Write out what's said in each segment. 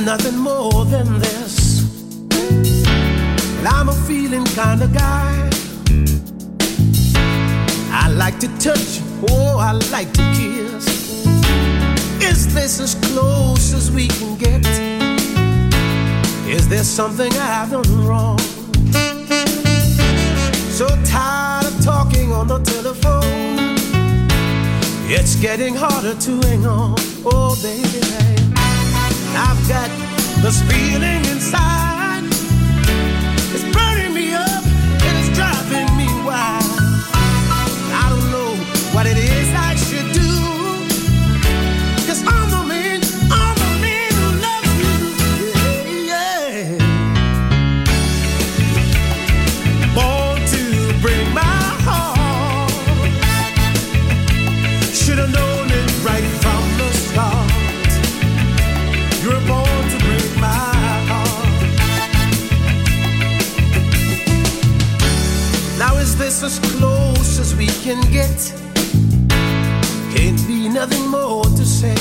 and nothing more than this. I'm a feeling kind of guy. I like to touch, oh, I like to kiss. Is this as close as we can get? Is there something I've done wrong? So tired of talking on the telephone. It's getting harder to hang on, oh, baby. baby. I've got this feeling inside. is this as close as we can get? Can't be nothing more to say.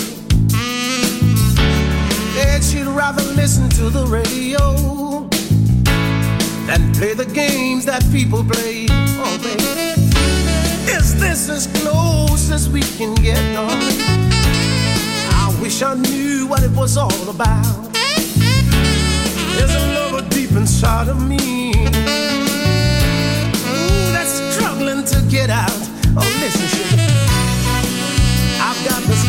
And she'd rather listen to the radio than play the games that people play. Oh, baby. Is this as close as we can get? Oh, Darling? I wish I knew what it was all about. There's a lover deep inside of me to get out Oh, listen, sugar, I've got the.